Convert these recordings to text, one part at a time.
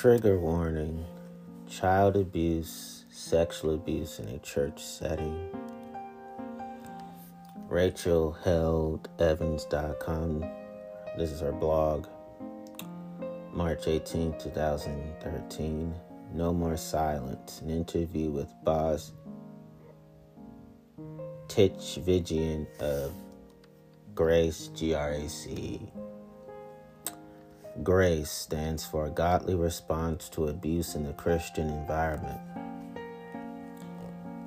Trigger warning child abuse, sexual abuse in a church setting. Rachel Held Evans.com. This is her blog. March 18, 2013. No More Silence. An interview with Boz Tchividjian of Grace, G R A C. GRACE stands for Godly Response to Abuse in the Christian Environment.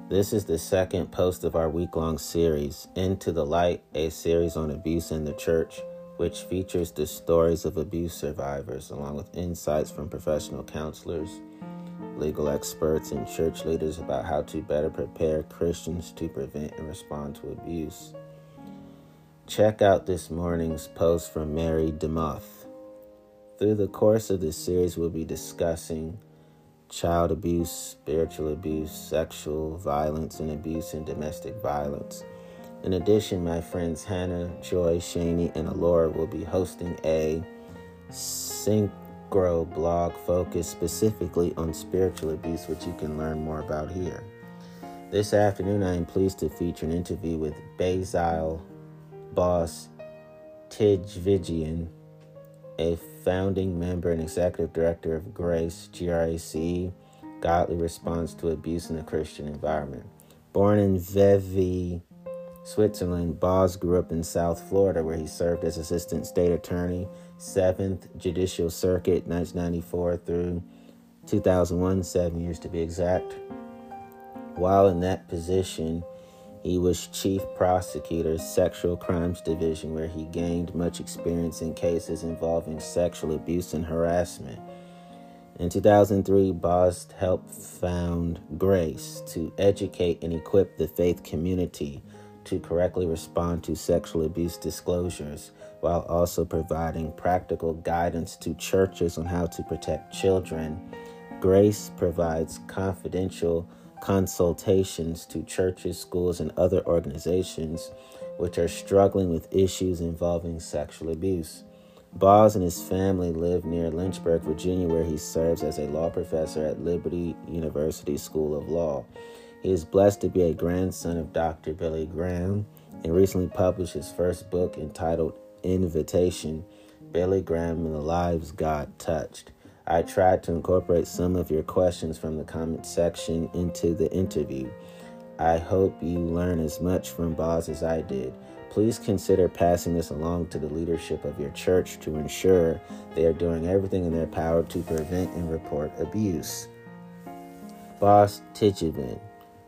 This is the second post of our week long series, Into the Light, a series on abuse in the church, which features the stories of abuse survivors along with insights from professional counselors, legal experts, and church leaders about how to better prepare Christians to prevent and respond to abuse. Check out this morning's post from Mary DeMuth. Through the course of this series, we'll be discussing child abuse, spiritual abuse, sexual violence and abuse, and domestic violence. In addition, my friends Hannah, Joy, Shaney, and Alora will be hosting a synchro blog focused specifically on spiritual abuse, which you can learn more about here. This afternoon, I am pleased to feature an interview with Basil Boss Tchividjian a founding member and executive director of Grace, GRAC, Godly Response to Abuse in the Christian Environment. Born in Vevey, Switzerland, Boz grew up in South Florida, where he served as Assistant State Attorney, 7th Judicial Circuit, 1994 through 2001, seven years to be exact. While in that position, he was chief prosecutor, Sexual Crimes Division, where he gained much experience in cases involving sexual abuse and harassment. In 2003, Boz helped found Grace to educate and equip the faith community to correctly respond to sexual abuse disclosures while also providing practical guidance to churches on how to protect children. Grace provides confidential consultations to churches, schools, and other organizations which are struggling with issues involving sexual abuse. Boz and his family live near Lynchburg, Virginia, where he serves as a law professor at Liberty University School of Law. He is blessed to be a grandson of Dr. Billy Graham and recently published his first book entitled Invitation Billy Graham and the Lives God Touched. I tried to incorporate some of your questions from the comment section into the interview. I hope you learn as much from Boz as I did. Please consider passing this along to the leadership of your church to ensure they are doing everything in their power to prevent and report abuse. Boss Tijevin.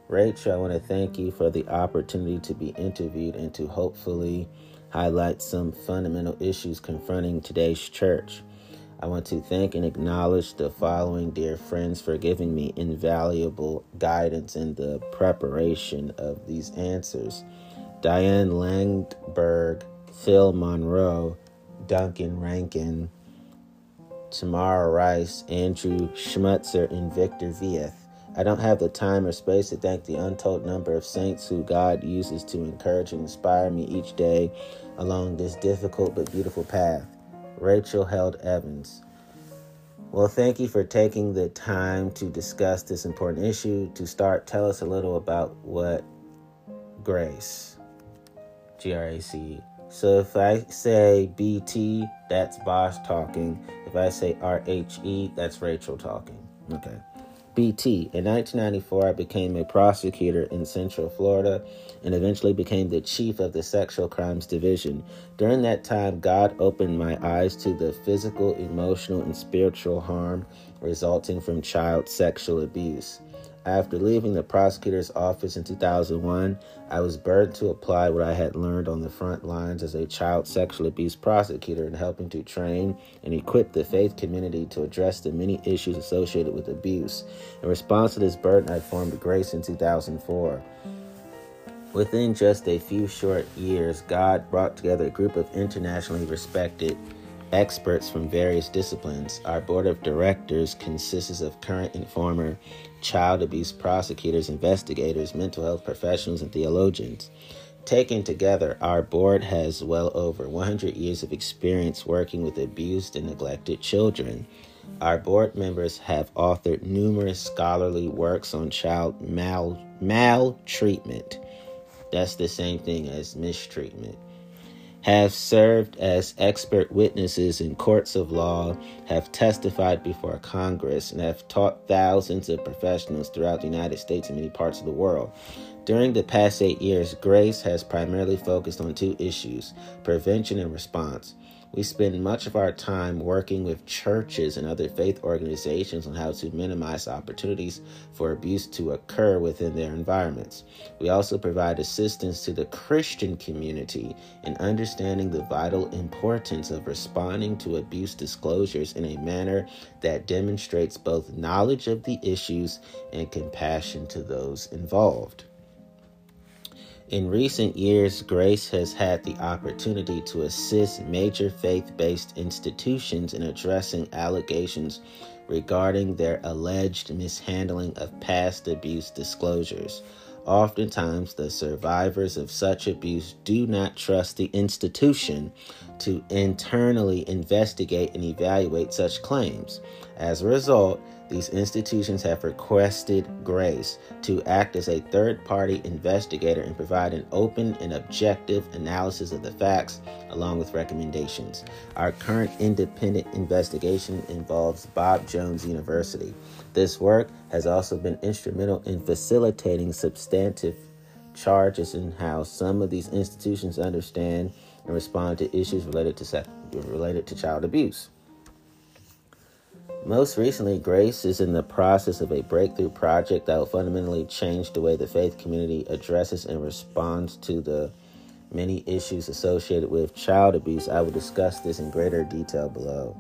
Rachel, I want to thank you for the opportunity to be interviewed and to hopefully highlight some fundamental issues confronting today's church. I want to thank and acknowledge the following dear friends for giving me invaluable guidance in the preparation of these answers Diane Langberg, Phil Monroe, Duncan Rankin, Tamara Rice, Andrew Schmutzer, and Victor Vieth. I don't have the time or space to thank the untold number of saints who God uses to encourage and inspire me each day along this difficult but beautiful path. Rachel Held Evans. Well, thank you for taking the time to discuss this important issue. To start, tell us a little about what grace, G R A C. So if I say BT, that's Boz talking. If I say R H E, that's Rachel talking. Okay. BT. In 1994, I became a prosecutor in Central Florida and eventually became the chief of the Sexual Crimes Division. During that time, God opened my eyes to the physical, emotional, and spiritual harm resulting from child sexual abuse. After leaving the prosecutor's office in 2001, I was burdened to apply what I had learned on the front lines as a child sexual abuse prosecutor in helping to train and equip the faith community to address the many issues associated with abuse. In response to this burden, I formed Grace in 2004. Within just a few short years, God brought together a group of internationally respected experts from various disciplines. Our board of directors consists of current and former child abuse prosecutors, investigators, mental health professionals, and theologians. Taken together, our board has well over 100 years of experience working with abused and neglected children. Our board members have authored numerous scholarly works on child mal- maltreatment. That's the same thing as mistreatment have served as expert witnesses in courts of law, have testified before Congress, and have taught thousands of professionals throughout the United States and many parts of the world. During the past eight years, Grace has primarily focused on two issues prevention and response. We spend much of our time working with churches and other faith organizations on how to minimize opportunities for abuse to occur within their environments. We also provide assistance to the Christian community in understanding the vital importance of responding to abuse disclosures in a manner that demonstrates both knowledge of the issues and compassion to those involved. In recent years, Grace has had the opportunity to assist major faith based institutions in addressing allegations regarding their alleged mishandling of past abuse disclosures. Oftentimes, the survivors of such abuse do not trust the institution to internally investigate and evaluate such claims. As a result, these institutions have requested Grace to act as a third party investigator and provide an open and objective analysis of the facts along with recommendations. Our current independent investigation involves Bob Jones University. This work has also been instrumental in facilitating substantive charges in how some of these institutions understand and respond to issues related to related to child abuse. Most recently, Grace is in the process of a breakthrough project that will fundamentally change the way the faith community addresses and responds to the many issues associated with child abuse. I will discuss this in greater detail below.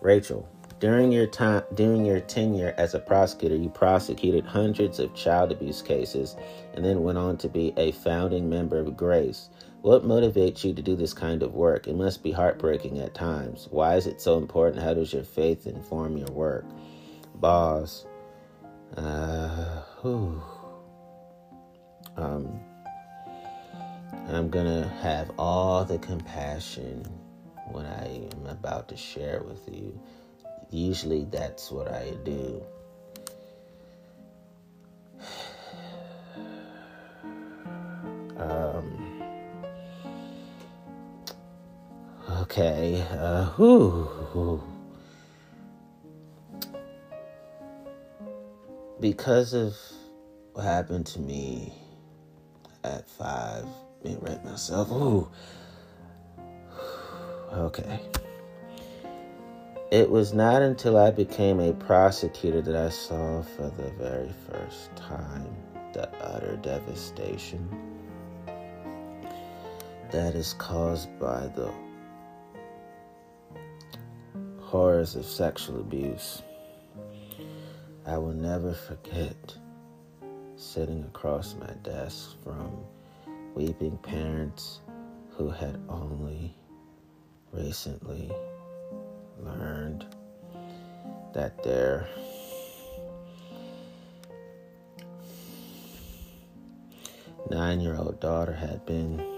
Rachel, during your time during your tenure as a prosecutor, you prosecuted hundreds of child abuse cases and then went on to be a founding member of Grace. What motivates you to do this kind of work? It must be heartbreaking at times. Why is it so important? How does your faith inform your work? Boss. Uh. Um, I'm gonna have all the compassion when I am about to share with you. Usually, that's what I do. Um, Okay. Uh. Because of what happened to me at five, being right myself. Ooh. Okay. It was not until I became a prosecutor that I saw for the very first time the utter devastation that is caused by the horrors of sexual abuse. I will never forget sitting across my desk from weeping parents who had only recently learned that their nine year old daughter had been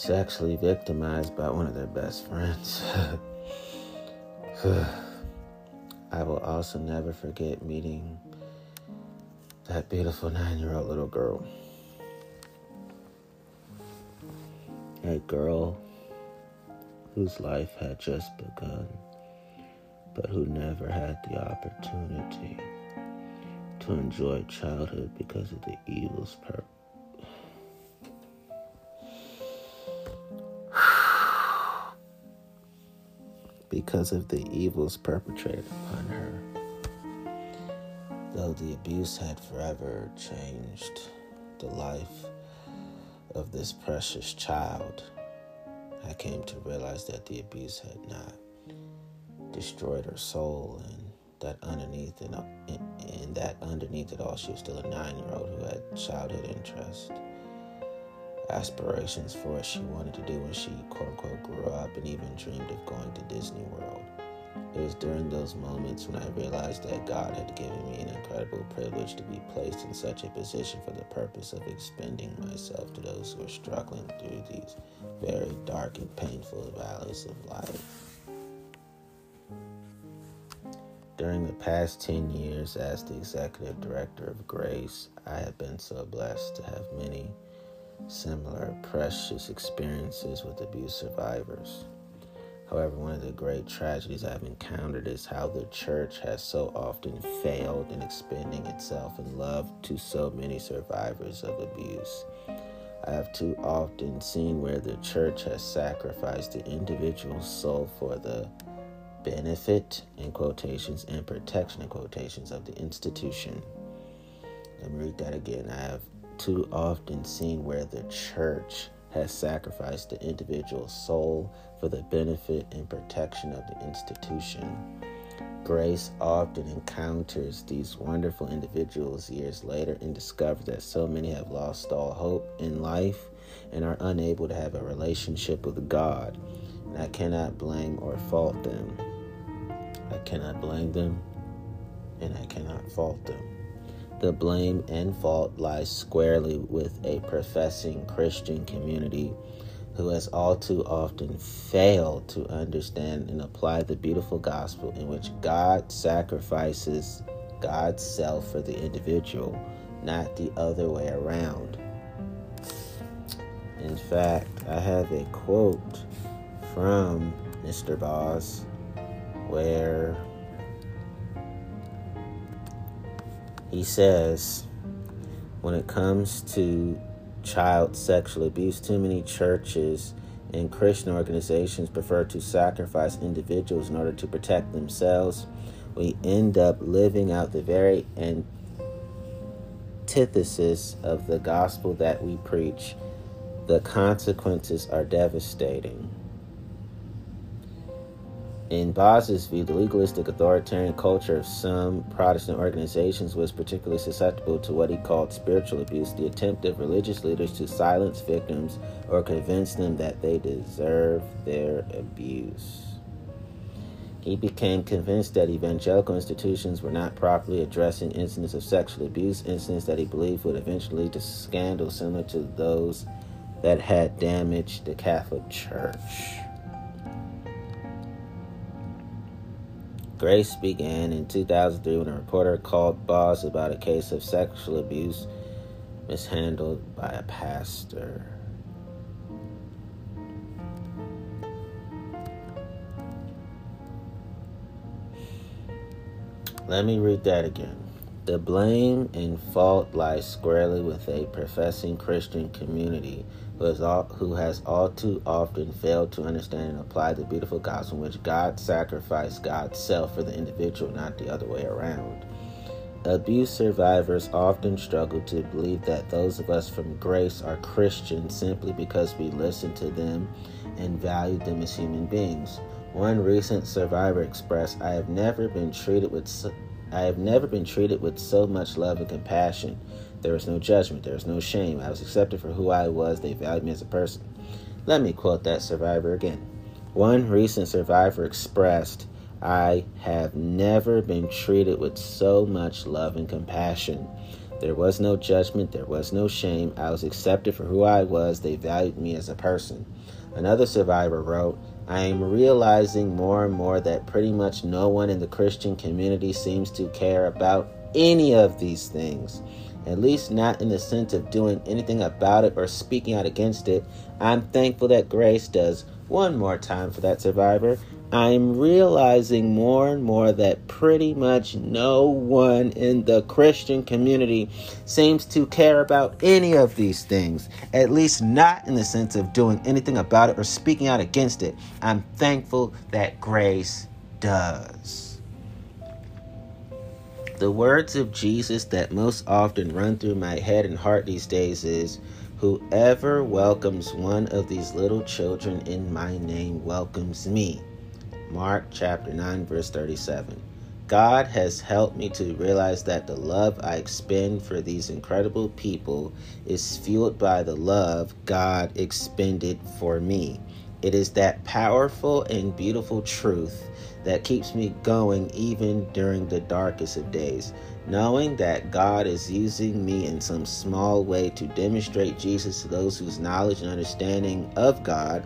sexually victimized by one of their best friends. I will also never forget meeting that beautiful nine year old little girl. A girl whose life had just begun, but who never had the opportunity to enjoy childhood because of the evils per- because of the evils perpetrated upon her. Though the abuse had forever changed the life of this precious child, I came to realize that the abuse had not destroyed her soul and that underneath and, and that underneath it all she was still a nine-year-old who had childhood interest aspirations for what she wanted to do when she quote unquote grew up and even dreamed of going to Disney World. It was during those moments when I realized that God had given me an incredible privilege to be placed in such a position for the purpose of expending myself to those who are struggling through these very dark and painful valleys of life. During the past 10 years as the executive director of Grace, I have been so blessed to have many similar precious experiences with abuse survivors. However, one of the great tragedies I've encountered is how the church has so often failed in expending itself in love to so many survivors of abuse. I have too often seen where the church has sacrificed the individual soul for the benefit in quotations and protection in quotations of the institution. Let me read that again. I have too often seen where the church has sacrificed the individual soul for the benefit and protection of the institution. Grace often encounters these wonderful individuals years later and discovers that so many have lost all hope in life and are unable to have a relationship with God. And I cannot blame or fault them. I cannot blame them, and I cannot fault them. The blame and fault lies squarely with a professing Christian community who has all too often failed to understand and apply the beautiful gospel in which God sacrifices God's self for the individual, not the other way around. In fact, I have a quote from Mr. Boss where he says, when it comes to child sexual abuse, too many churches and Christian organizations prefer to sacrifice individuals in order to protect themselves. We end up living out the very antithesis of the gospel that we preach. The consequences are devastating. In Boz's view, the legalistic authoritarian culture of some Protestant organizations was particularly susceptible to what he called spiritual abuse, the attempt of religious leaders to silence victims or convince them that they deserve their abuse. He became convinced that evangelical institutions were not properly addressing incidents of sexual abuse, incidents that he believed would eventually lead to scandals similar to those that had damaged the Catholic Church. Grace began in 2003 when a reporter called Boss about a case of sexual abuse mishandled by a pastor. Let me read that again. The blame and fault lies squarely with a professing Christian community who has, all, who has all too often failed to understand and apply the beautiful gospel in which God sacrificed God's self for the individual, not the other way around. Abuse survivors often struggle to believe that those of us from grace are Christians simply because we listen to them and value them as human beings. One recent survivor expressed, "I have never been treated with so, I have never been treated with so much love and compassion. There was no judgment. There was no shame. I was accepted for who I was. They valued me as a person. Let me quote that survivor again. One recent survivor expressed, I have never been treated with so much love and compassion. There was no judgment. There was no shame. I was accepted for who I was. They valued me as a person. Another survivor wrote, I am realizing more and more that pretty much no one in the Christian community seems to care about any of these things at least not in the sense of doing anything about it or speaking out against it. I'm thankful that Grace does one more time for that survivor. I'm realizing more and more that pretty much no one in the Christian community seems to care about any of these things, at least not in the sense of doing anything about it or speaking out against it. I'm thankful that Grace does. The words of Jesus that most often run through my head and heart these days is Whoever welcomes one of these little children in my name welcomes me. Mark chapter 9, verse 37. God has helped me to realize that the love I expend for these incredible people is fueled by the love God expended for me. It is that powerful and beautiful truth that keeps me going even during the darkest of days, knowing that God is using me in some small way to demonstrate Jesus to those whose knowledge and understanding of God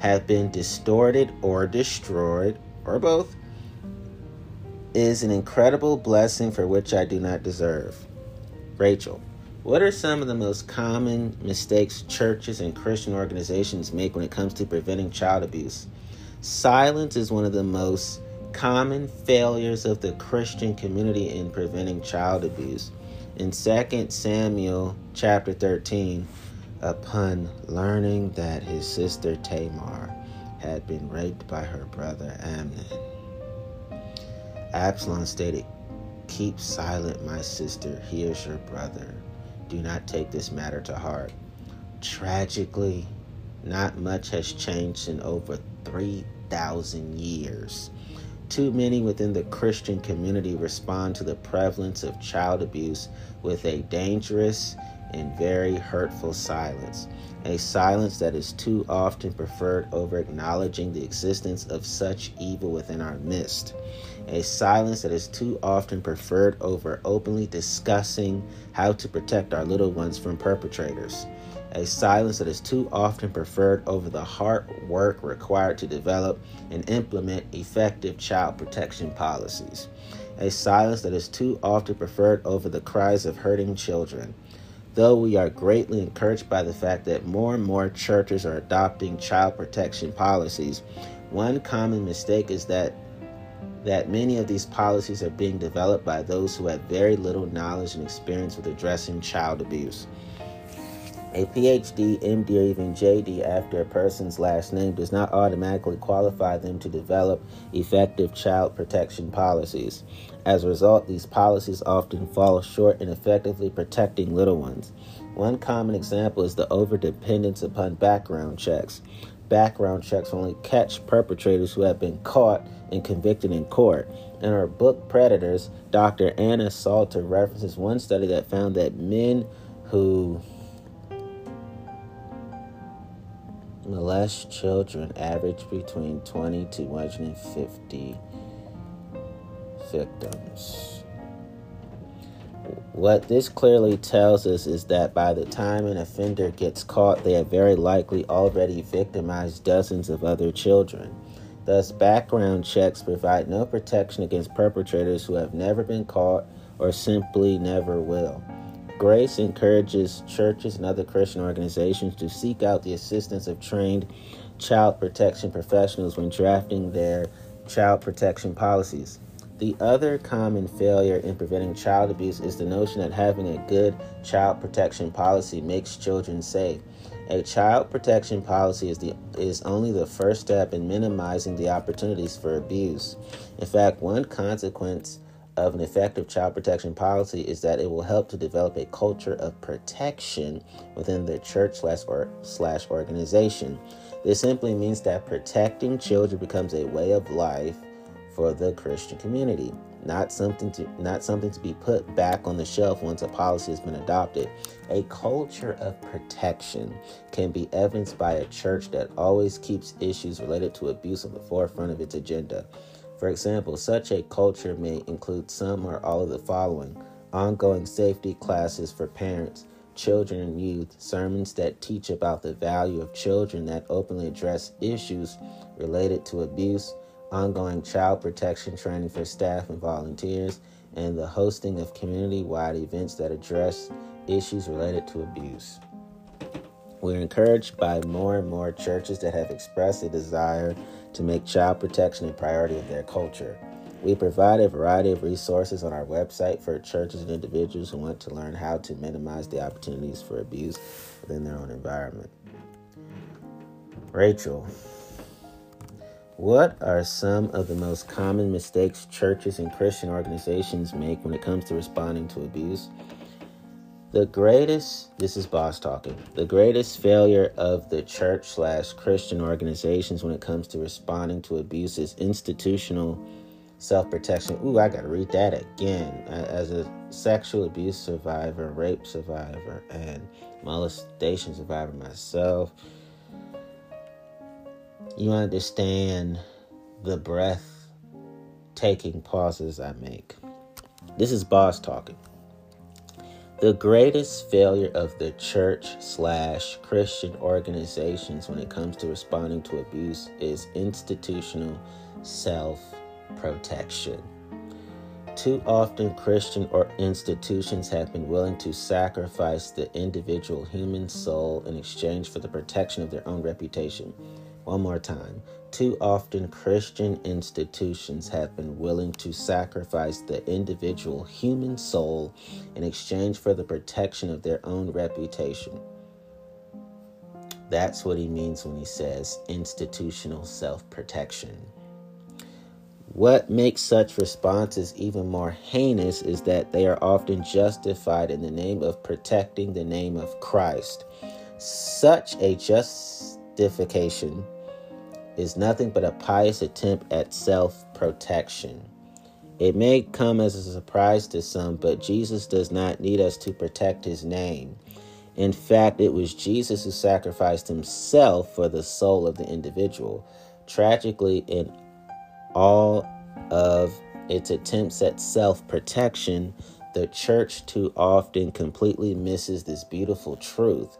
have been distorted or destroyed, or both, is an incredible blessing for which I do not deserve. Rachel. What are some of the most common mistakes churches and Christian organizations make when it comes to preventing child abuse? Silence is one of the most common failures of the Christian community in preventing child abuse. In 2 Samuel chapter 13, upon learning that his sister Tamar had been raped by her brother Amnon, Absalom stated, Keep silent, my sister. Here's your brother do not take this matter to heart. Tragically, not much has changed in over 3,000 years. Too many within the Christian community respond to the prevalence of child abuse with a dangerous and very hurtful silence, a silence that is too often preferred over acknowledging the existence of such evil within our midst a silence that is too often preferred over openly discussing how to protect our little ones from perpetrators, a silence that is too often preferred over the hard work required to develop and implement effective child protection policies, a silence that is too often preferred over the cries of hurting children. Though we are greatly encouraged by the fact that more and more churches are adopting child protection policies, one common mistake is that that many of these policies are being developed by those who have very little knowledge and experience with addressing child abuse. A PhD, MD, or even JD after a person's last name does not automatically qualify them to develop effective child protection policies. As a result, these policies often fall short in effectively protecting little ones. One common example is the overdependence upon background checks. Background checks only catch perpetrators who have been caught and convicted in court. In her book Predators, Dr. Anna Salter references one study that found that men who molest children average between 20 to 150 victims. What this clearly tells us is that by the time an offender gets caught, they have very likely already victimized dozens of other children. Thus, background checks provide no protection against perpetrators who have never been caught or simply never will. Grace encourages churches and other Christian organizations to seek out the assistance of trained child protection professionals when drafting their child protection policies. The other common failure in preventing child abuse is the notion that having a good child protection policy makes children safe. A child protection policy is, the, is only the first step in minimizing the opportunities for abuse. In fact, one consequence of an effective child protection policy is that it will help to develop a culture of protection within the church slash slash organization. This simply means that protecting children becomes a way of life for the Christian community not something to not something to be put back on the shelf once a policy has been adopted. A culture of protection can be evidenced by a church that always keeps issues related to abuse on the forefront of its agenda. For example, such a culture may include some or all of the following: ongoing safety classes for parents, children and youth, sermons that teach about the value of children that openly address issues related to abuse ongoing child protection training for staff and volunteers, and the hosting of community wide events that address issues related to abuse. We're encouraged by more and more churches that have expressed a desire to make child protection a priority of their culture. We provide a variety of resources on our website for churches and individuals who want to learn how to minimize the opportunities for abuse within their own environment. Rachel, what are some of the most common mistakes churches and Christian organizations make when it comes to responding to abuse? The greatest, this is boss talking, the greatest failure of the church slash Christian organizations when it comes to responding to abuse is institutional self protection. Ooh, I gotta read that again. As a sexual abuse survivor, rape survivor, and molestation survivor myself, you understand the breath taking pauses I make. This is Boss talking. The greatest failure of the church slash Christian organizations when it comes to responding to abuse is institutional self protection. Too often, Christian or institutions have been willing to sacrifice the individual human soul in exchange for the protection of their own reputation. One more time. Too often, Christian institutions have been willing to sacrifice the individual human soul in exchange for the protection of their own reputation. That's what he means when he says institutional self protection. What makes such responses even more heinous is that they are often justified in the name of protecting the name of Christ. Such a justification is nothing but a pious attempt at self protection. It may come as a surprise to some, but Jesus does not need us to protect his name. In fact, it was Jesus who sacrificed himself for the soul of the individual. Tragically, in all of its attempts at self protection, the church too often completely misses this beautiful truth.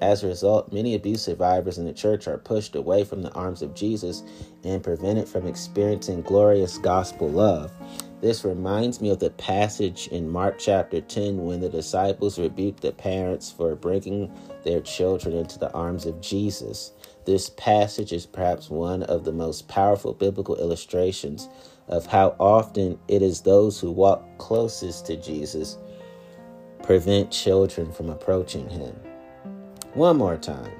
As a result, many abuse survivors in the church are pushed away from the arms of Jesus and prevented from experiencing glorious gospel love. This reminds me of the passage in Mark chapter 10 when the disciples rebuked the parents for bringing their children into the arms of Jesus. This passage is perhaps one of the most powerful biblical illustrations of how often it is those who walk closest to Jesus prevent children from approaching him. One more time.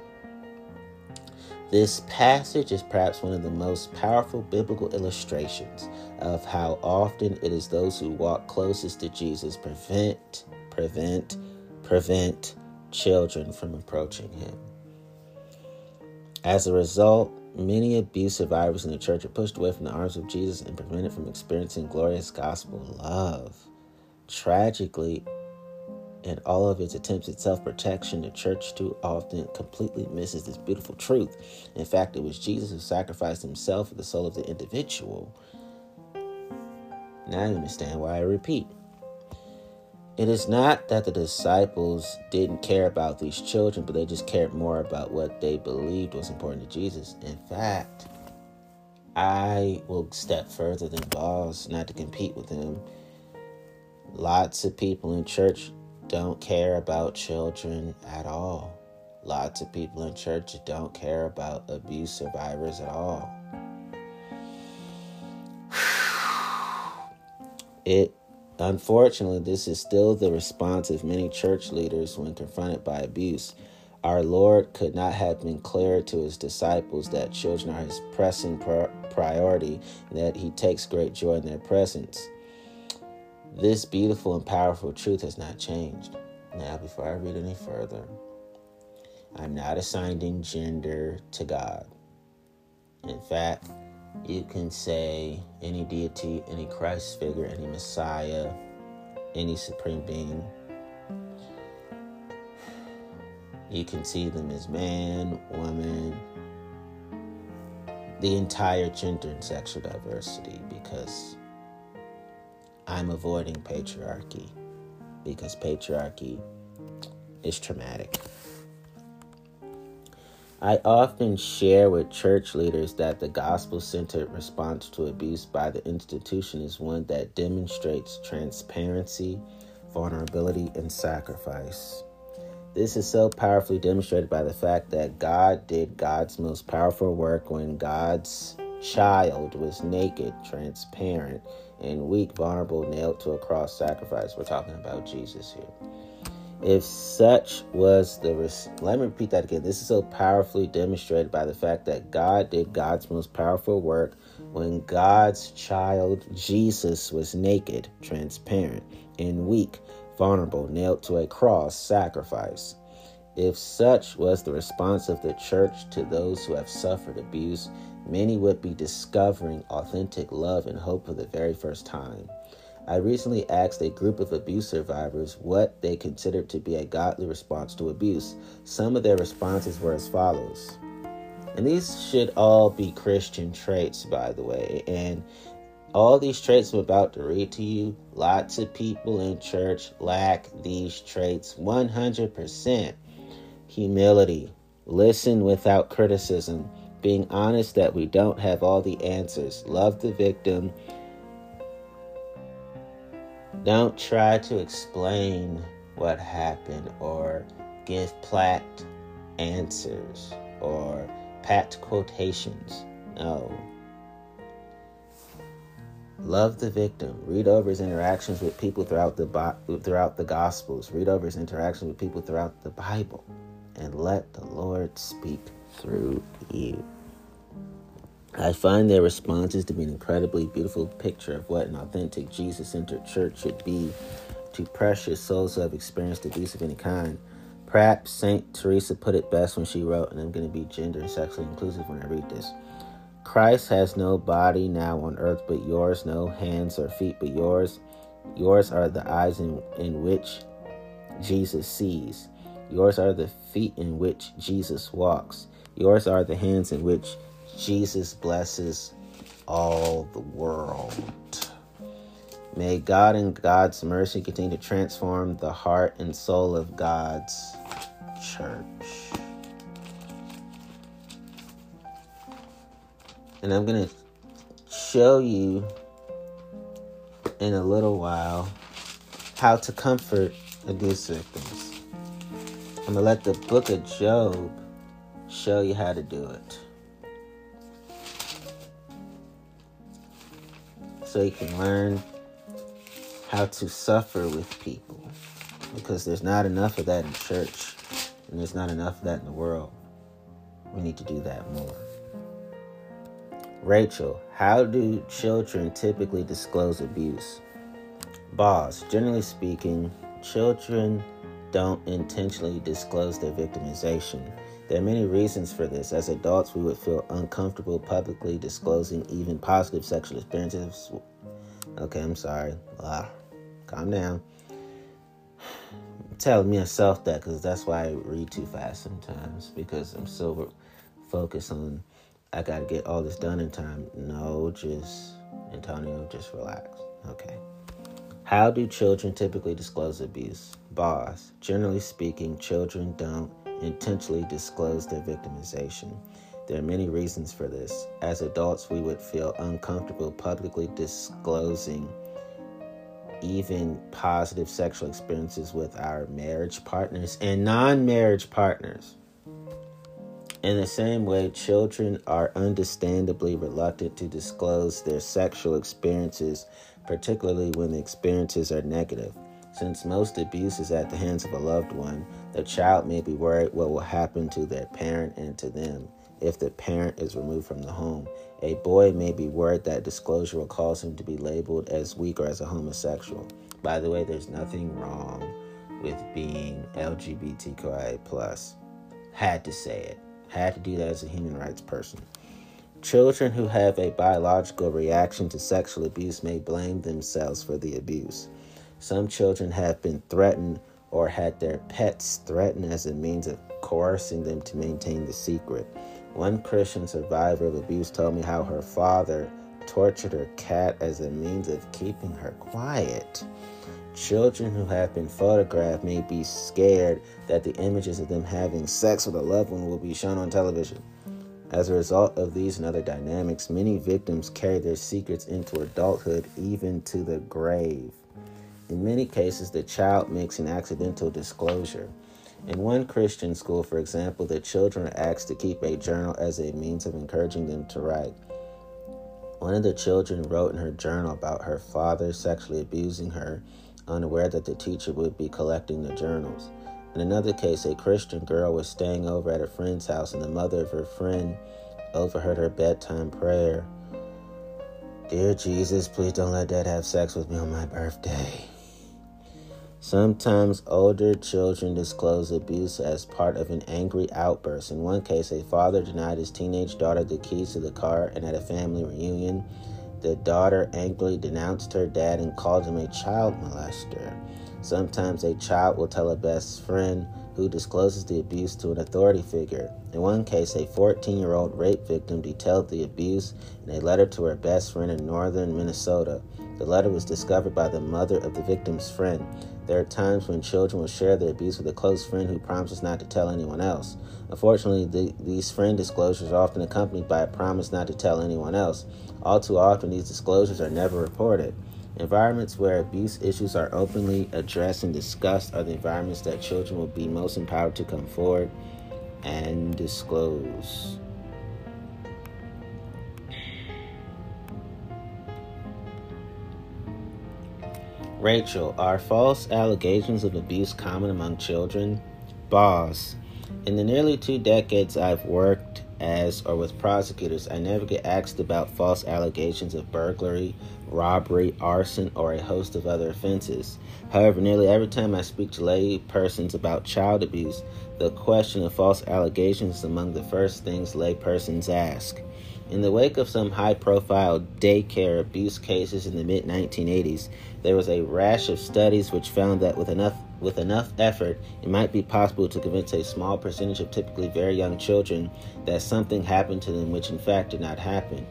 This passage is perhaps one of the most powerful biblical illustrations of how often it is those who walk closest to Jesus prevent, prevent, prevent children from approaching him. As a result, many abuse survivors in the church are pushed away from the arms of Jesus and prevented from experiencing glorious gospel love. Tragically, in all of its attempts at self protection, the church too often completely misses this beautiful truth. In fact, it was Jesus who sacrificed himself for the soul of the individual. Now you understand why I repeat. It is not that the disciples didn't care about these children, but they just cared more about what they believed was important to Jesus. In fact, I will step further than Boss, not to compete with him. Lots of people in church don't care about children at all. Lots of people in church don't care about abuse survivors at all. It unfortunately this is still the response of many church leaders when confronted by abuse. Our Lord could not have been clearer to his disciples that children are his pressing priority and that he takes great joy in their presence. This beautiful and powerful truth has not changed. Now, before I read any further, I'm not assigning gender to God. In fact, you can say any deity, any Christ figure, any Messiah, any supreme being. You can see them as man, woman, the entire gender and sexual diversity because I'm avoiding patriarchy because patriarchy is traumatic. I often share with church leaders that the gospel centered response to abuse by the institution is one that demonstrates transparency, vulnerability, and sacrifice. This is so powerfully demonstrated by the fact that God did God's most powerful work when God's child was naked, transparent, and weak, vulnerable, nailed to a cross sacrifice. We're talking about Jesus here. If such was the res- let me repeat that again. This is so powerfully demonstrated by the fact that God did God's most powerful work when God's child Jesus was naked, transparent, and weak, vulnerable, nailed to a cross sacrifice. If such was the response of the church to those who have suffered abuse, many would be discovering authentic love and hope for the very first time. I recently asked a group of abuse survivors what they considered to be a godly response to abuse. Some of their responses were as follows And these should all be Christian traits, by the way. And all these traits I'm about to read to you, lots of people in church lack these traits 100%. Humility, listen without criticism, being honest that we don't have all the answers, love the victim. Don't try to explain what happened or give platt answers or pat quotations. No. Love the victim. Read over his interactions with people throughout the throughout the Gospels. Read over his interactions with people throughout the Bible, and let the Lord speak through you. I find their responses to be an incredibly beautiful picture of what an authentic Jesus-centered church should be to precious souls who have experienced abuse of any kind. Perhaps Saint Teresa put it best when she wrote, and I'm going to be gender and sexually inclusive when I read this. Christ has no body now on earth but yours, no hands or feet but yours. Yours are the eyes in, in which Jesus sees. Yours are the feet in which Jesus walks. Yours are the hands in which Jesus blesses all the world. May God and God's mercy continue to transform the heart and soul of God's church. And I'm going to show you in a little while how to comfort abuse victims. I'm going to let the book of Job show you how to do it. So you can learn how to suffer with people. Because there's not enough of that in church, and there's not enough of that in the world. We need to do that more. Rachel, how do children typically disclose abuse? Boss, generally speaking, children don't intentionally disclose their victimization. There are many reasons for this. As adults, we would feel uncomfortable publicly disclosing even positive sexual experiences. Okay, I'm sorry. Calm down. I'm telling myself that because that's why I read too fast sometimes because I'm so focused on I got to get all this done in time. No, just, Antonio, just relax. Okay. How do children typically disclose abuse? Boss. Generally speaking, children don't intentionally disclose their victimization. There are many reasons for this. As adults, we would feel uncomfortable publicly disclosing even positive sexual experiences with our marriage partners and non marriage partners. In the same way, children are understandably reluctant to disclose their sexual experiences, particularly when the experiences are negative. Since most abuse is at the hands of a loved one, the child may be worried what will happen to their parent and to them if the parent is removed from the home. A boy may be worried that disclosure will cause him to be labeled as weak or as a homosexual. By the way, there's nothing wrong with being LGBTQIA+. Had to say it had to do that as a human rights person. Children who have a biological reaction to sexual abuse may blame themselves for the abuse. Some children have been threatened or had their pets threatened as a means of coercing them to maintain the secret. One Christian survivor of abuse told me how her father tortured her cat as a means of keeping her quiet. Children who have been photographed may be scared that the images of them having sex with a loved one will be shown on television. As a result of these and other dynamics, many victims carry their secrets into adulthood, even to the grave. In many cases, the child makes an accidental disclosure. In one Christian school, for example, the children are asked to keep a journal as a means of encouraging them to write. One of the children wrote in her journal about her father sexually abusing her unaware that the teacher would be collecting the journals. In another case, a Christian girl was staying over at a friend's house, and the mother of her friend overheard her bedtime prayer Dear Jesus, please don't let dad have sex with me on my birthday. Sometimes older children disclose abuse as part of an angry outburst. In one case, a father denied his teenage daughter the keys to the car, and at a family reunion, the daughter angrily denounced her dad and called him a child molester. Sometimes a child will tell a best friend who discloses the abuse to an authority figure. In one case, a 14 year old rape victim detailed the abuse in a letter to her best friend in northern Minnesota. The letter was discovered by the mother of the victim's friend. There are times when children will share their abuse with a close friend who promises not to tell anyone else. Unfortunately, the, these friend disclosures are often accompanied by a promise not to tell anyone else. All too often, these disclosures are never reported. Environments where abuse issues are openly addressed and discussed are the environments that children will be most empowered to come forward and disclose. Rachel, are false allegations of abuse common among children? Boz, in the nearly two decades I've worked as or with prosecutors, I never get asked about false allegations of burglary, robbery, arson, or a host of other offenses. However, nearly every time I speak to lay persons about child abuse, the question of false allegations is among the first things lay persons ask. In the wake of some high profile daycare abuse cases in the mid 1980s, there was a rash of studies which found that with enough with enough effort, it might be possible to convince a small percentage of typically very young children that something happened to them which in fact did not happen.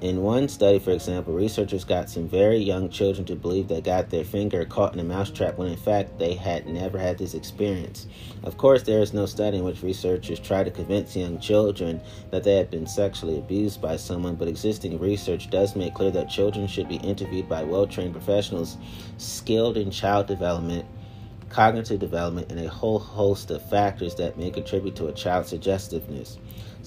In one study, for example, researchers got some very young children to believe they got their finger caught in a mousetrap when in fact they had never had this experience. Of course, there is no study in which researchers try to convince young children that they had been sexually abused by someone, but existing research does make clear that children should be interviewed by well trained professionals skilled in child development cognitive development, and a whole host of factors that may contribute to a child's suggestiveness.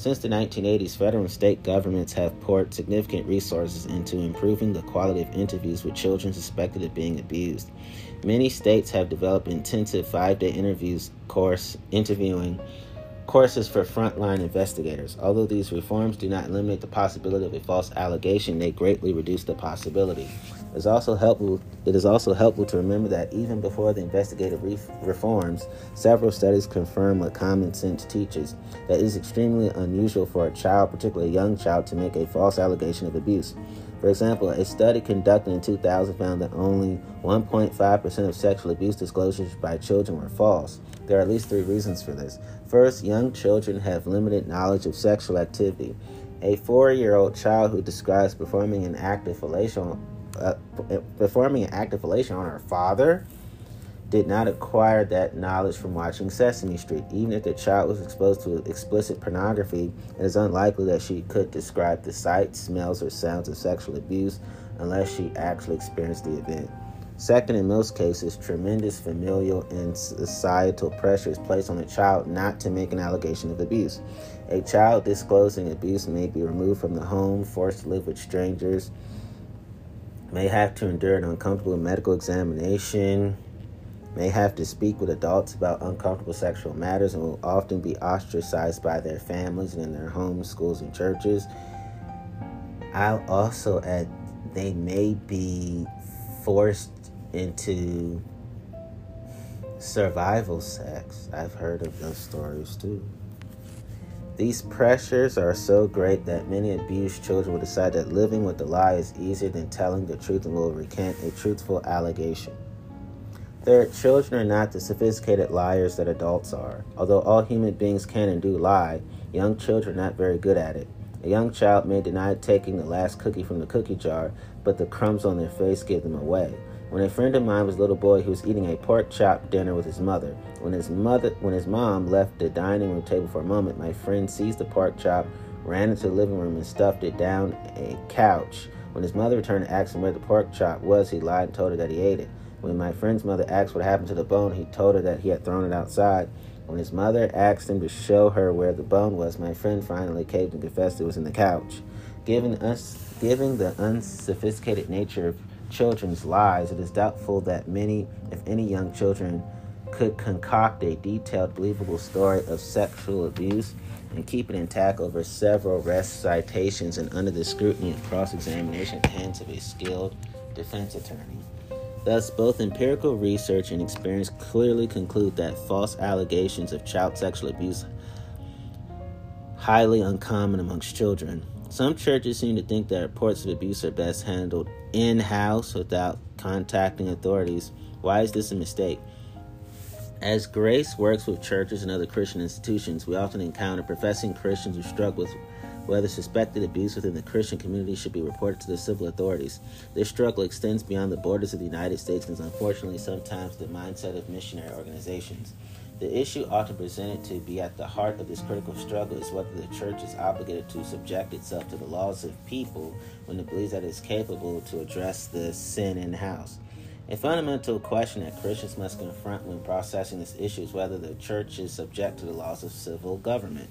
Since the 1980s, federal and state governments have poured significant resources into improving the quality of interviews with children suspected of being abused. Many states have developed intensive five-day interviews course interviewing courses for frontline investigators. Although these reforms do not eliminate the possibility of a false allegation, they greatly reduce the possibility. It is also helpful. It is also helpful to remember that even before the investigative re- reforms, several studies confirm what common sense teaches: that it is extremely unusual for a child, particularly a young child, to make a false allegation of abuse. For example, a study conducted in 2000 found that only 1.5% of sexual abuse disclosures by children were false. There are at least three reasons for this. First, young children have limited knowledge of sexual activity. A four year old child who describes performing an act of fellatio uh, performing an act of fellatio on her father did not acquire that knowledge from watching Sesame Street. Even if the child was exposed to explicit pornography, it is unlikely that she could describe the sights, smells, or sounds of sexual abuse unless she actually experienced the event. Second, in most cases, tremendous familial and societal pressure is placed on a child not to make an allegation of abuse. A child disclosing abuse may be removed from the home, forced to live with strangers, may have to endure an uncomfortable medical examination, may have to speak with adults about uncomfortable sexual matters, and will often be ostracized by their families and in their homes, schools, and churches. I'll also add they may be forced into survival sex. I've heard of those stories too. These pressures are so great that many abused children will decide that living with a lie is easier than telling the truth and will recant a truthful allegation. Their children are not the sophisticated liars that adults are. Although all human beings can and do lie, young children are not very good at it. A young child may deny taking the last cookie from the cookie jar, but the crumbs on their face give them away. When a friend of mine was a little boy, he was eating a pork chop dinner with his mother. When his mother, when his mom left the dining room table for a moment, my friend seized the pork chop, ran into the living room, and stuffed it down a couch. When his mother returned to ask him where the pork chop was, he lied and told her that he ate it. When my friend's mother asked what happened to the bone, he told her that he had thrown it outside. When his mother asked him to show her where the bone was, my friend finally caved and confessed it was in the couch. Given us, given the unsophisticated nature of children's lives, it is doubtful that many, if any, young children could concoct a detailed, believable story of sexual abuse and keep it intact over several arrest citations and under the scrutiny and cross examination at the hands of a skilled defense attorney. Thus, both empirical research and experience clearly conclude that false allegations of child sexual abuse highly uncommon amongst children. Some churches seem to think that reports of abuse are best handled in house without contacting authorities. Why is this a mistake? As grace works with churches and other Christian institutions, we often encounter professing Christians who struggle with whether suspected abuse within the Christian community should be reported to the civil authorities. This struggle extends beyond the borders of the United States and is unfortunately sometimes the mindset of missionary organizations. The issue often presented to be at the heart of this critical struggle is whether the church is obligated to subject itself to the laws of people when it believes that it is capable to address the sin in house. A fundamental question that Christians must confront when processing this issue is whether the church is subject to the laws of civil government.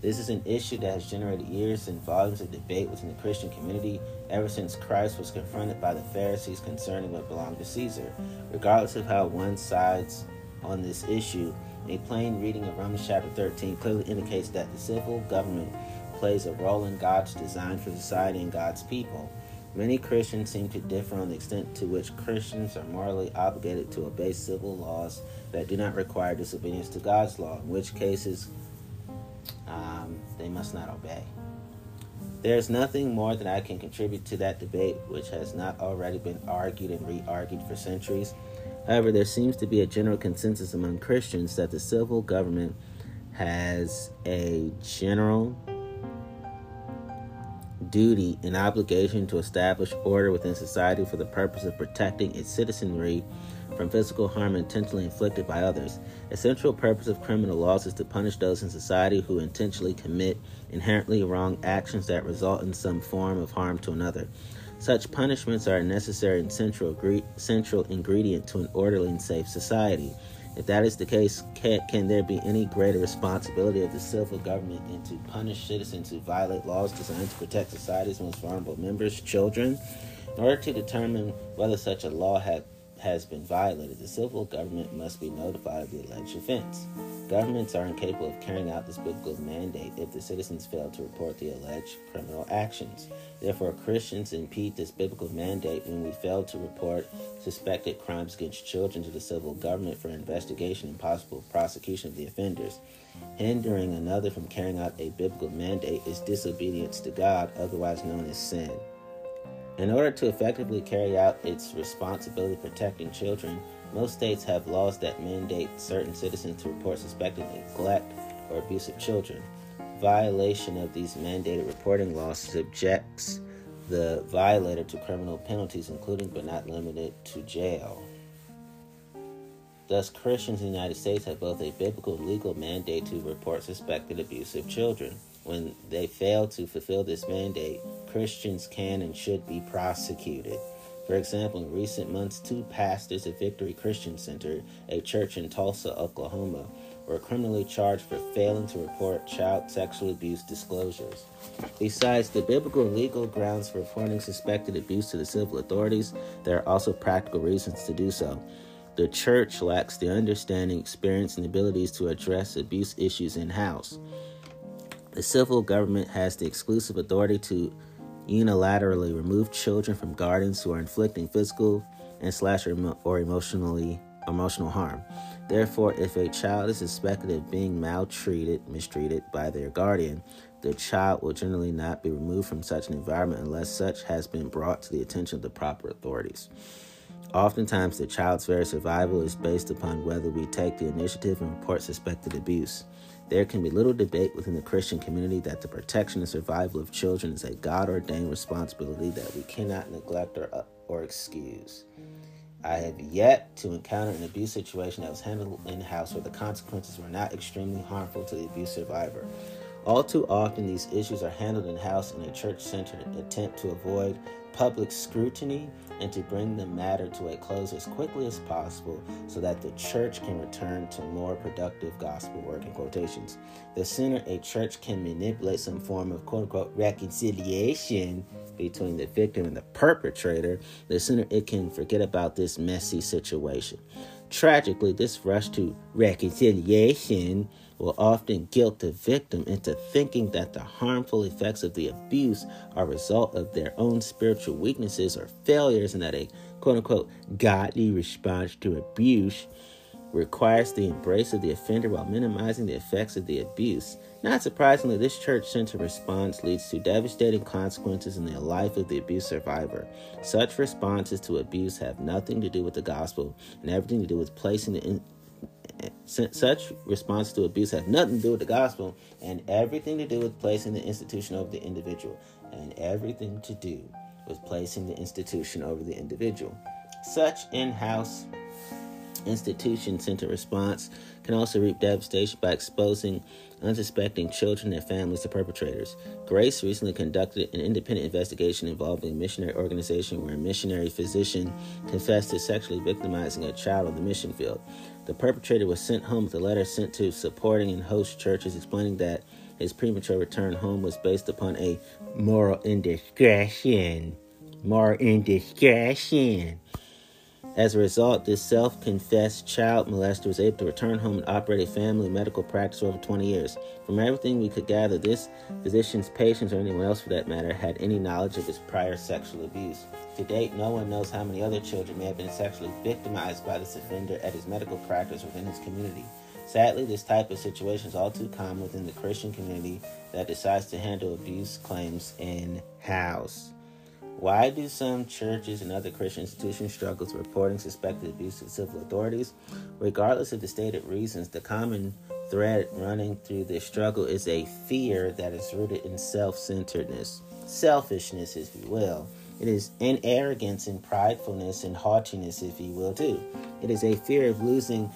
This is an issue that has generated years and volumes of debate within the Christian community ever since Christ was confronted by the Pharisees concerning what belonged to Caesar. Regardless of how one sides on this issue, a plain reading of Romans chapter 13 clearly indicates that the civil government plays a role in God's design for society and God's people. Many Christians seem to differ on the extent to which Christians are morally obligated to obey civil laws that do not require disobedience to God's law, in which cases um, they must not obey. There is nothing more that I can contribute to that debate, which has not already been argued and re argued for centuries. However, there seems to be a general consensus among Christians that the civil government has a general duty and obligation to establish order within society for the purpose of protecting its citizenry from physical harm intentionally inflicted by others. A central purpose of criminal laws is to punish those in society who intentionally commit inherently wrong actions that result in some form of harm to another. Such punishments are a necessary and central, central ingredient to an orderly and safe society. If that is the case, can, can, there be any greater responsibility of the civil government than to punish citizens who violate laws designed to protect society's most vulnerable members, children? In order to determine whether such a law had has been violated, the civil government must be notified of the alleged offense. Governments are incapable of carrying out this biblical mandate if the citizens fail to report the alleged criminal actions. Therefore, Christians impede this biblical mandate when we fail to report suspected crimes against children to the civil government for investigation and possible prosecution of the offenders. Hindering another from carrying out a biblical mandate is disobedience to God, otherwise known as sin. In order to effectively carry out its responsibility protecting children, most states have laws that mandate certain citizens to report suspected neglect or abuse of children. Violation of these mandated reporting laws subjects the violator to criminal penalties, including but not limited to jail. Thus, Christians in the United States have both a biblical and legal mandate to report suspected abuse of children. When they fail to fulfill this mandate, Christians can and should be prosecuted. For example, in recent months, two pastors at Victory Christian Center, a church in Tulsa, Oklahoma, were criminally charged for failing to report child sexual abuse disclosures. Besides the biblical and legal grounds for reporting suspected abuse to the civil authorities, there are also practical reasons to do so. The church lacks the understanding, experience, and abilities to address abuse issues in house. The civil government has the exclusive authority to unilaterally remove children from guardians who are inflicting physical and slash or, or emotionally emotional harm. Therefore, if a child is suspected of being maltreated, mistreated by their guardian, the child will generally not be removed from such an environment unless such has been brought to the attention of the proper authorities. Oftentimes, the child's very survival is based upon whether we take the initiative and report suspected abuse. There can be little debate within the Christian community that the protection and survival of children is a God ordained responsibility that we cannot neglect or, uh, or excuse. I have yet to encounter an abuse situation that was handled in house where the consequences were not extremely harmful to the abuse survivor. All too often, these issues are handled in house in a church centered attempt to avoid public scrutiny and to bring the matter to a close as quickly as possible so that the church can return to more productive gospel work in quotations. The sooner a church can manipulate some form of quote unquote reconciliation between the victim and the perpetrator, the sooner it can forget about this messy situation. Tragically, this rush to reconciliation will often guilt the victim into thinking that the harmful effects of the abuse are a result of their own spiritual weaknesses or failures, and that a quote unquote godly response to abuse requires the embrace of the offender while minimizing the effects of the abuse. Not surprisingly, this church centered response leads to devastating consequences in the life of the abuse survivor. Such responses to abuse have nothing to do with the gospel and everything to do with placing the such response to abuse have nothing to do with the gospel and everything to do with placing the institution over the individual and everything to do with placing the institution over the individual. Such in-house institution centered response can also reap devastation by exposing unsuspecting children and families to perpetrators. Grace recently conducted an independent investigation involving a missionary organization where a missionary physician confessed to sexually victimizing a child on the mission field. The perpetrator was sent home with a letter sent to supporting and host churches explaining that his premature return home was based upon a moral indiscretion. Moral indiscretion. As a result, this self confessed child molester was able to return home and operate a family medical practice for over 20 years. From everything we could gather, this physician's patients, or anyone else for that matter, had any knowledge of his prior sexual abuse. To date, no one knows how many other children may have been sexually victimized by this offender at his medical practice within his community. Sadly, this type of situation is all too common within the Christian community that decides to handle abuse claims in house. Why do some churches and other Christian institutions struggle with reporting suspected abuse to civil authorities? Regardless of the stated reasons, the common thread running through this struggle is a fear that is rooted in self centeredness, selfishness, if you will. It is in arrogance and pridefulness and haughtiness, if you will, too. It is a fear of losing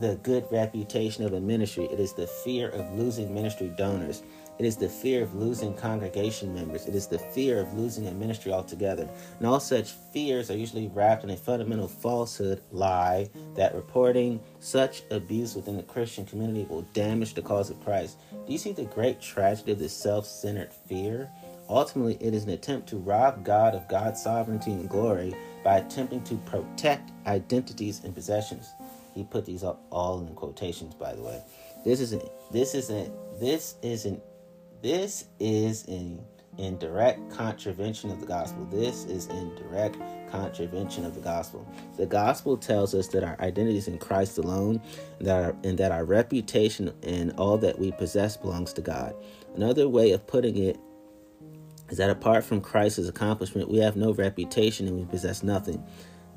the good reputation of a ministry. It is the fear of losing ministry donors. It is the fear of losing congregation members. It is the fear of losing a ministry altogether. And all such fears are usually wrapped in a fundamental falsehood lie that reporting such abuse within the Christian community will damage the cause of Christ. Do you see the great tragedy of this self centered fear? Ultimately, it is an attempt to rob God of God's sovereignty and glory by attempting to protect identities and possessions. He put these up all in quotations, by the way. This is an, this is an, this is an this is in, in direct contravention of the gospel. This is in direct contravention of the gospel. The gospel tells us that our identity is in Christ alone, and that our, and that our reputation and all that we possess belongs to God. Another way of putting it is that apart from Christ's accomplishment, we have no reputation and we possess nothing.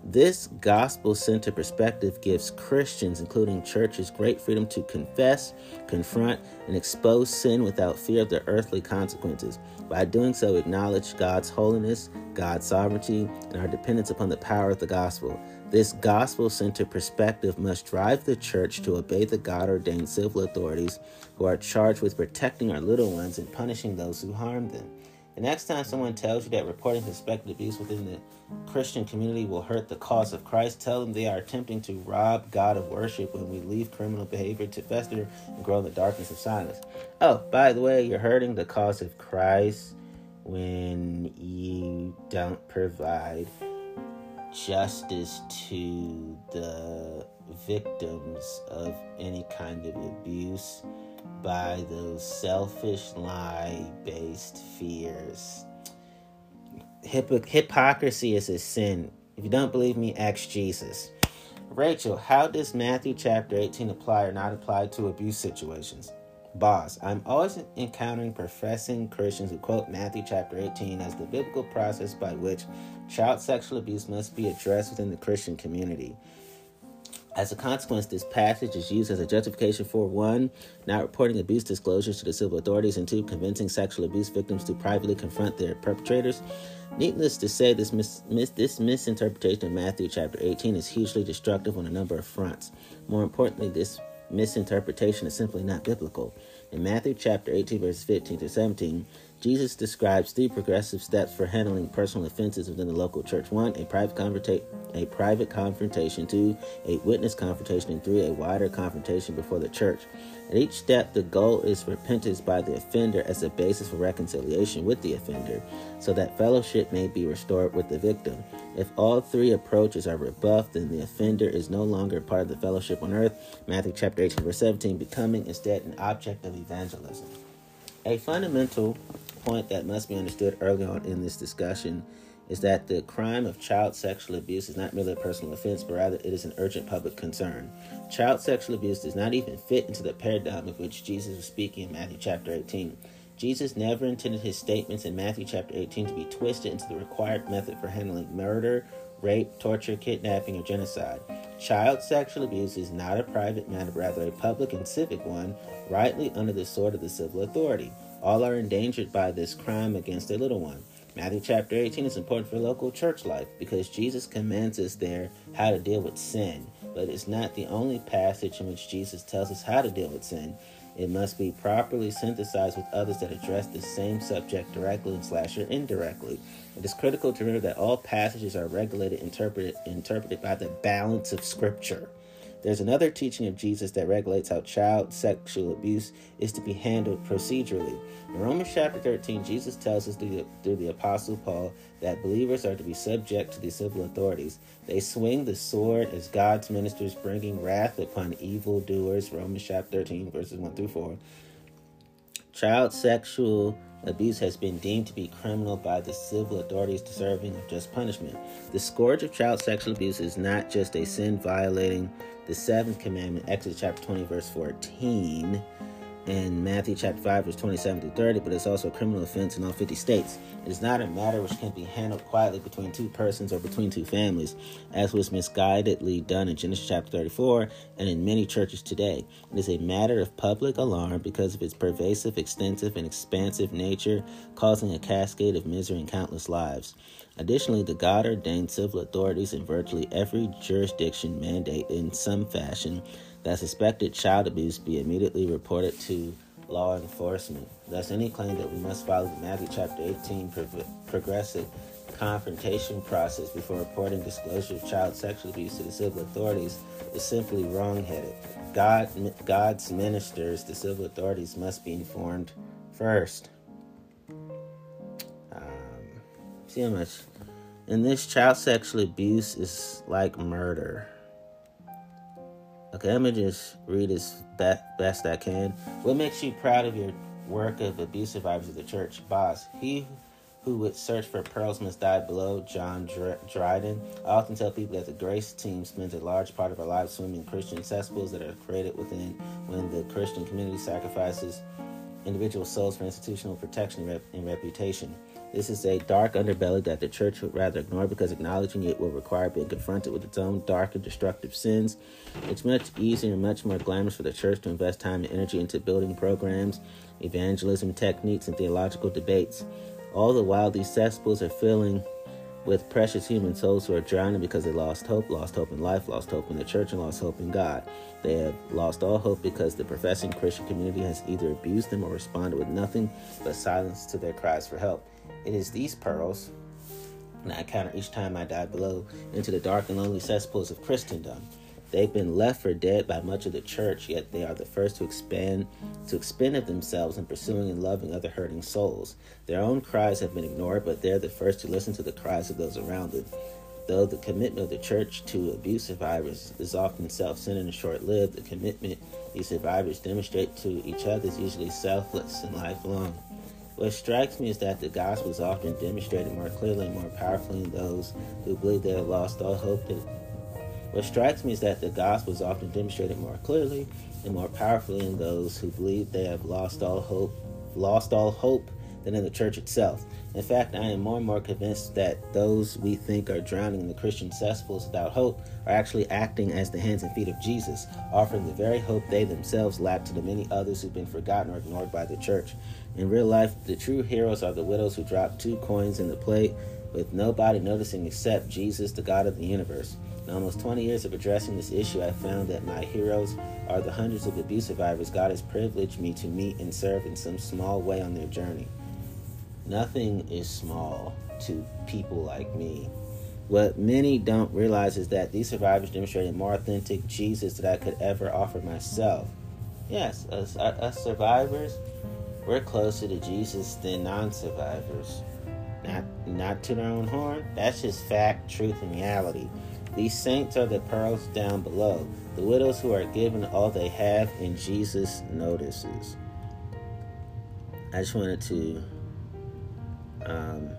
This gospel centered perspective gives Christians, including churches, great freedom to confess, confront, and expose sin without fear of the earthly consequences. By doing so, acknowledge God's holiness, God's sovereignty, and our dependence upon the power of the gospel. This gospel centered perspective must drive the church to obey the God ordained civil authorities who are charged with protecting our little ones and punishing those who harm them. The next time someone tells you that reporting suspected abuse within the Christian community will hurt the cause of Christ, tell them they are attempting to rob God of worship when we leave criminal behavior to fester and grow in the darkness of silence. Oh, by the way, you're hurting the cause of Christ when you don't provide justice to the victims of any kind of abuse by those selfish lie based fears. hypocrisy is a sin. If you don't believe me, ask Jesus. Rachel, how does Matthew chapter 18 apply or not apply to abuse situations? Boz, I'm always encountering professing Christians who quote Matthew chapter 18 as the biblical process by which child sexual abuse must be addressed within the Christian community. As a consequence, this passage is used as a justification for one, not reporting abuse disclosures to the civil authorities, and two, convincing sexual abuse victims to privately confront their perpetrators. Needless to say, this, mis- mis- this misinterpretation of Matthew chapter 18 is hugely destructive on a number of fronts. More importantly, this misinterpretation is simply not biblical. In Matthew chapter 18, verses 15 to 17, Jesus describes three progressive steps for handling personal offenses within the local church. One, a private, a private confrontation. Two, a witness confrontation. And three, a wider confrontation before the church. At each step, the goal is repentance by the offender as a basis for reconciliation with the offender, so that fellowship may be restored with the victim. If all three approaches are rebuffed, then the offender is no longer part of the fellowship on earth. Matthew chapter 18, verse 17, becoming instead an object of evangelism. A fundamental point that must be understood early on in this discussion is that the crime of child sexual abuse is not merely a personal offense, but rather it is an urgent public concern. Child sexual abuse does not even fit into the paradigm of which Jesus was speaking in Matthew chapter 18. Jesus never intended his statements in Matthew chapter 18 to be twisted into the required method for handling murder rape, torture, kidnapping, or genocide. Child sexual abuse is not a private matter, but rather a public and civic one, rightly under the sword of the civil authority. All are endangered by this crime against a little one. Matthew chapter 18 is important for local church life because Jesus commands us there how to deal with sin. But it's not the only passage in which Jesus tells us how to deal with sin. It must be properly synthesized with others that address the same subject directly and slash or indirectly. It is critical to remember that all passages are regulated, interpreted, interpreted by the balance of Scripture. There's another teaching of Jesus that regulates how child sexual abuse is to be handled procedurally. In Romans chapter 13, Jesus tells us through the, through the Apostle Paul that believers are to be subject to the civil authorities. They swing the sword as God's ministers, bringing wrath upon evildoers. Romans chapter 13, verses 1 through 4. Child sexual abuse has been deemed to be criminal by the civil authorities deserving of just punishment. The scourge of child sexual abuse is not just a sin violating the seventh commandment, Exodus chapter 20, verse 14 in Matthew chapter 5, verse 27 to 30, but it's also a criminal offense in all 50 states. It is not a matter which can be handled quietly between two persons or between two families, as was misguidedly done in Genesis chapter 34 and in many churches today. It is a matter of public alarm because of its pervasive, extensive, and expansive nature, causing a cascade of misery in countless lives. Additionally, the God ordained civil authorities in virtually every jurisdiction mandate in some fashion that suspected child abuse be immediately reported to law enforcement. Thus, any claim that we must follow the Matthew chapter 18 progressive confrontation process before reporting disclosure of child sexual abuse to the civil authorities is simply wrong-headed. God, God's ministers, the civil authorities, must be informed first. Um, see how much. In this, child sexual abuse is like murder. Okay, let me just read as best I can. What makes you proud of your work of abuse survivors of the church? Boz, he who would search for pearls must die below. John Dryden. I often tell people that the Grace team spends a large part of our lives swimming Christian cesspools that are created within when the Christian community sacrifices individual souls for institutional protection and reputation. This is a dark underbelly that the church would rather ignore because acknowledging it will require being confronted with its own dark and destructive sins. It's much easier and much more glamorous for the church to invest time and energy into building programs, evangelism techniques, and theological debates. All the while, these cesspools are filling with precious human souls who are drowning because they lost hope, lost hope in life, lost hope in the church, and lost hope in God. They have lost all hope because the professing Christian community has either abused them or responded with nothing but silence to their cries for help. It is these pearls, and I counter each time I dive below into the dark and lonely cesspools of Christendom. They've been left for dead by much of the church, yet they are the first to expand to expend of themselves in pursuing and loving other hurting souls. Their own cries have been ignored, but they're the first to listen to the cries of those around them. Though the commitment of the church to abuse survivors is often self-centered and short-lived, the commitment these survivors demonstrate to each other is usually selfless and lifelong. What strikes me is that the gospel is often demonstrated more clearly and more powerfully in those who believe they have lost all hope. What strikes me is that the gospel is often demonstrated more clearly and more powerfully in those who believe they have lost all hope, lost all hope than in the church itself. In fact, I am more and more convinced that those we think are drowning in the Christian cesspools without hope are actually acting as the hands and feet of Jesus, offering the very hope they themselves lack to the many others who've been forgotten or ignored by the church. In real life, the true heroes are the widows who drop two coins in the plate with nobody noticing except Jesus, the God of the universe. In almost 20 years of addressing this issue, I found that my heroes are the hundreds of abuse survivors God has privileged me to meet and serve in some small way on their journey. Nothing is small to people like me. What many don't realize is that these survivors demonstrated more authentic Jesus that I could ever offer myself. Yes, us, uh, us survivors, we're closer to Jesus than non-survivors. Not, not to their own horn. That's just fact, truth, and reality. These saints are the pearls down below, the widows who are given all they have, and Jesus notices. I just wanted to um,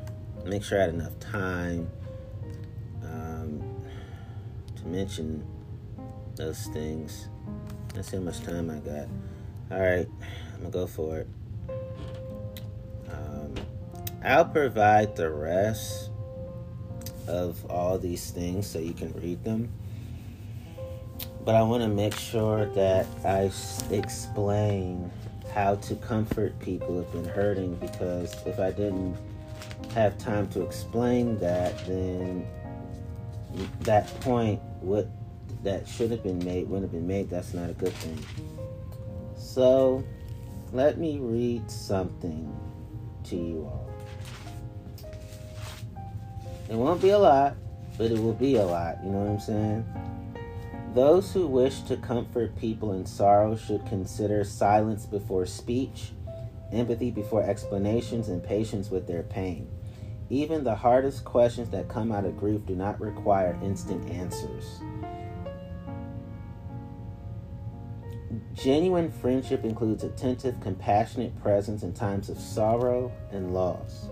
make sure I had enough time um, to mention those things. See how much time I got. All right, I'm gonna go for it. Um, I'll provide the rest of all these things so you can read them. But I want to make sure that I explain how to comfort people who've been hurting because if I didn't have time to explain that, then that point would that should have been made wouldn't have been made. That's not a good thing. So let me read something to you all. It won't be a lot, but it will be a lot. You know what I'm saying? Those who wish to comfort people in sorrow should consider silence before speech, empathy before explanations, and patience with their pain. Even the hardest questions that come out of grief do not require instant answers. Genuine friendship includes attentive, compassionate presence in times of sorrow and loss.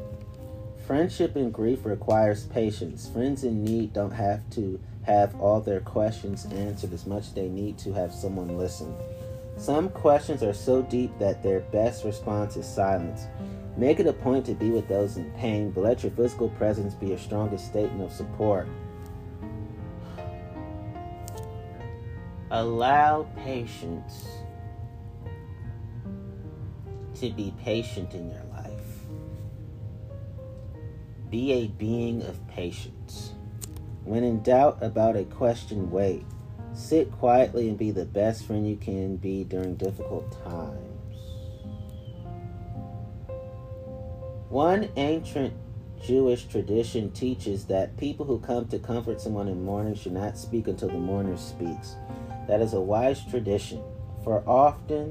Friendship in grief requires patience. Friends in need don't have to have all their questions answered as much they need to have someone listen. Some questions are so deep that their best response is silence. Make it a point to be with those in pain, but let your physical presence be your strongest statement of support. Allow patience to be patient in your life. Be a being of patience. When in doubt about a question, wait. Sit quietly and be the best friend you can be during difficult times. One ancient Jewish tradition teaches that people who come to comfort someone in mourning should not speak until the mourner speaks. That is a wise tradition, for often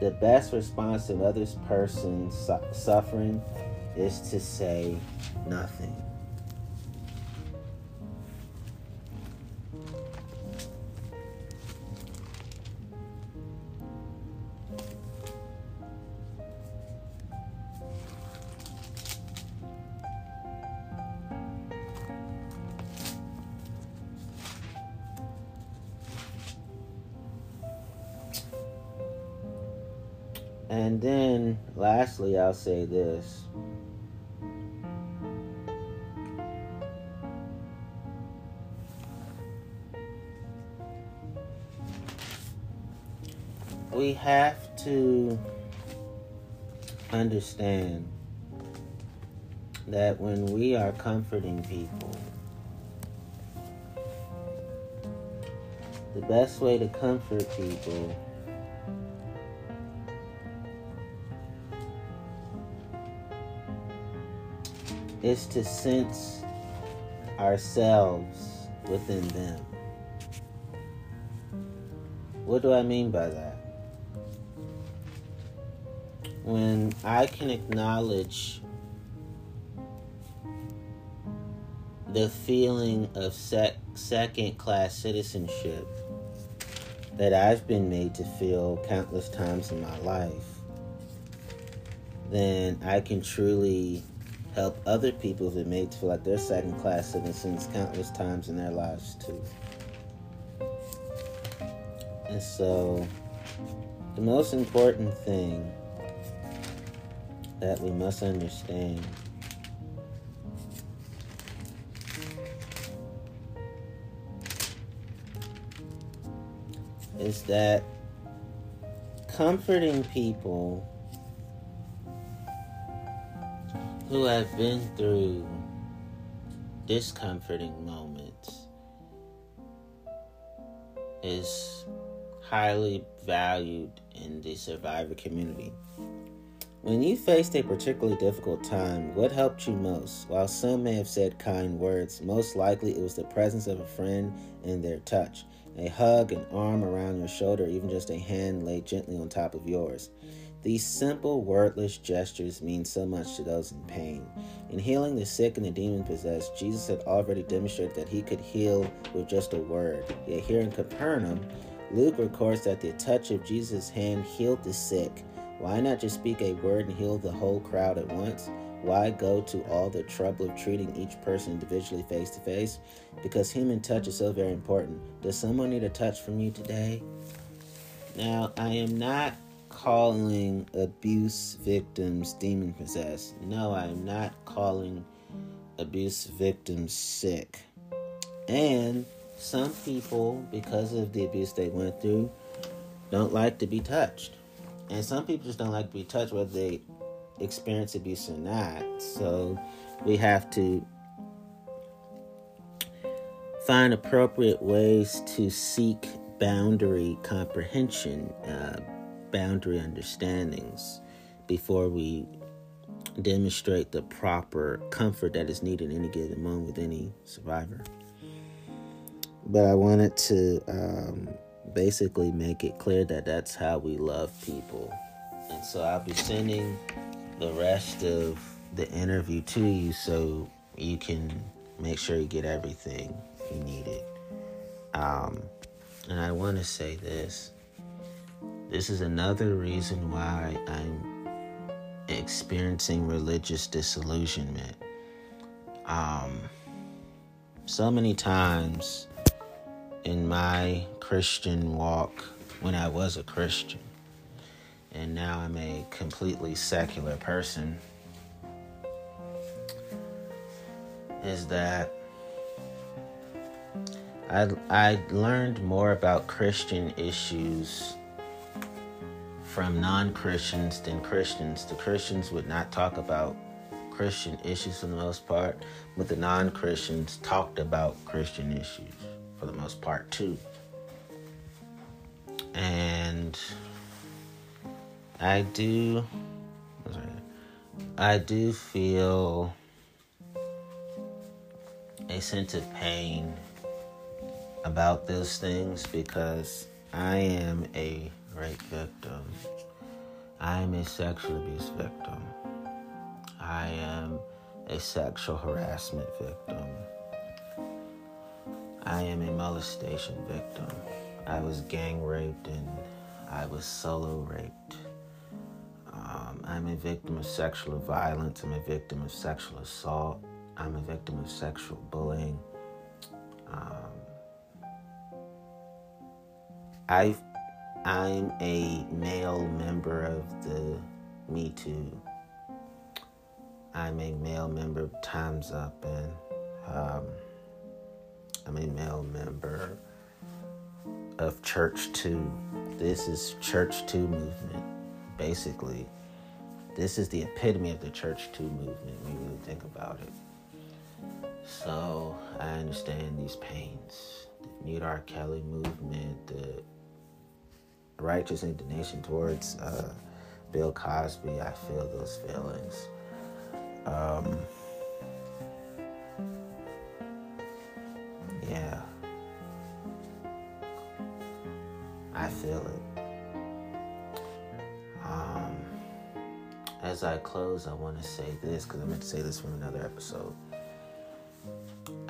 the best response to another person's suffering is to say nothing. And then, lastly, I'll say this. We have to understand that when we are comforting people, the best way to comfort people is to sense ourselves within them. What do I mean by that? When I can acknowledge the feeling of sec- second class citizenship that I've been made to feel countless times in my life, then I can truly help other people who've been made to feel like they're second class citizens countless times in their lives too. And so, the most important thing that we must understand is that comforting people who have been through discomforting moments is highly valued in the survivor community. When you faced a particularly difficult time, what helped you most? While some may have said kind words, most likely it was the presence of a friend and their touch. A hug, an arm around your shoulder, even just a hand laid gently on top of yours. These simple, wordless gestures mean so much to those in pain. In healing the sick and the demon possessed, Jesus had already demonstrated that he could heal with just a word. Yet here in Capernaum, Luke records that the touch of Jesus' hand healed the sick. Why not just speak a word and heal the whole crowd at once? Why go to all the trouble of treating each person individually face to face? Because human touch is so very important. Does someone need a touch from you today? Now, I am not calling abuse victims demon possessed. No, I am not calling abuse victims sick. And some people, because of the abuse they went through, don't like to be touched. And some people just don't like to be touched, whether they experience abuse or not. So we have to find appropriate ways to seek boundary comprehension, uh, boundary understandings before we demonstrate the proper comfort that is needed in any given moment with any survivor. But I wanted to um, basically make it clear that that's how we love people. And so I'll be sending the rest of the interview to you so you can make sure you get everything you needed. Um, and I want to say this this is another reason why I'm experiencing religious disillusionment. Um, so many times in my Christian walk, when I was a Christian, and now I'm a completely secular person, is that I, I learned more about Christian issues from non Christians than Christians. The Christians would not talk about Christian issues for the most part, but the non Christians talked about Christian issues for the most part too. And I do I do feel a sense of pain about those things because I am a rape victim. I am a sexual abuse victim. I am a sexual harassment victim. I am a molestation victim. I was gang raped and I was solo raped. Um, I'm a victim of sexual violence. I'm a victim of sexual assault. I'm a victim of sexual bullying. Um, I, I'm a male member of the Me Too. I'm a male member of Time's Up, and um, I'm a male member of Church Too. This is Church Too movement, basically. This is the epitome of the Church Too movement when you really think about it. So I understand these pains. The Mute R. Kelly movement, the righteous indignation towards uh, Bill Cosby, I feel those feelings. Um, I feel it. Um, as I close, I want to say this because I meant to say this from another episode.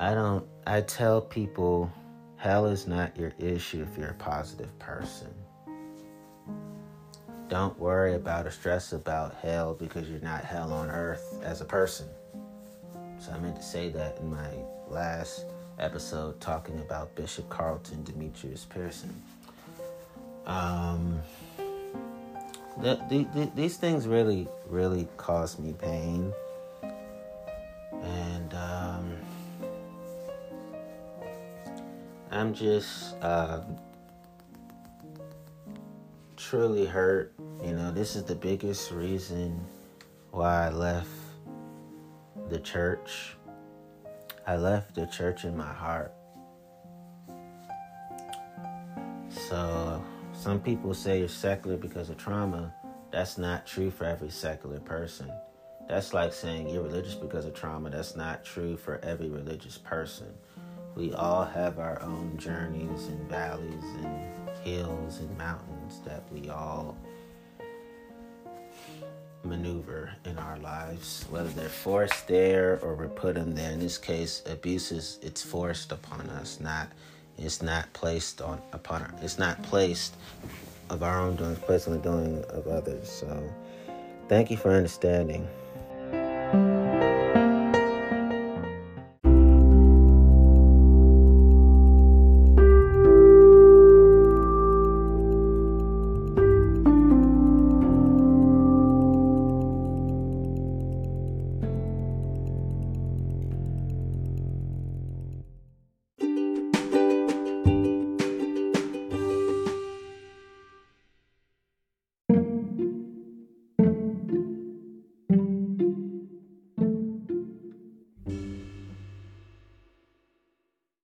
I don't, I tell people hell is not your issue if you're a positive person. Don't worry about or stress about hell because you're not hell on earth as a person. So I meant to say that in my last episode talking about Bishop Carlton Demetrius Pearson. Um, the, the, the, these things really, really cause me pain. And um, I'm just uh, truly hurt. You know, this is the biggest reason why I left the church I left the church in my heart. So, some people say you're secular because of trauma. That's not true for every secular person. That's like saying you're religious because of trauma. That's not true for every religious person. We all have our own journeys and valleys and hills and mountains that we all maneuver in our lives, whether they're forced there or we're put in there. In this case, abuse is it's forced upon us, not it's not placed on upon our, it's not placed of our own doing, it's placed on the doing of others. So thank you for understanding.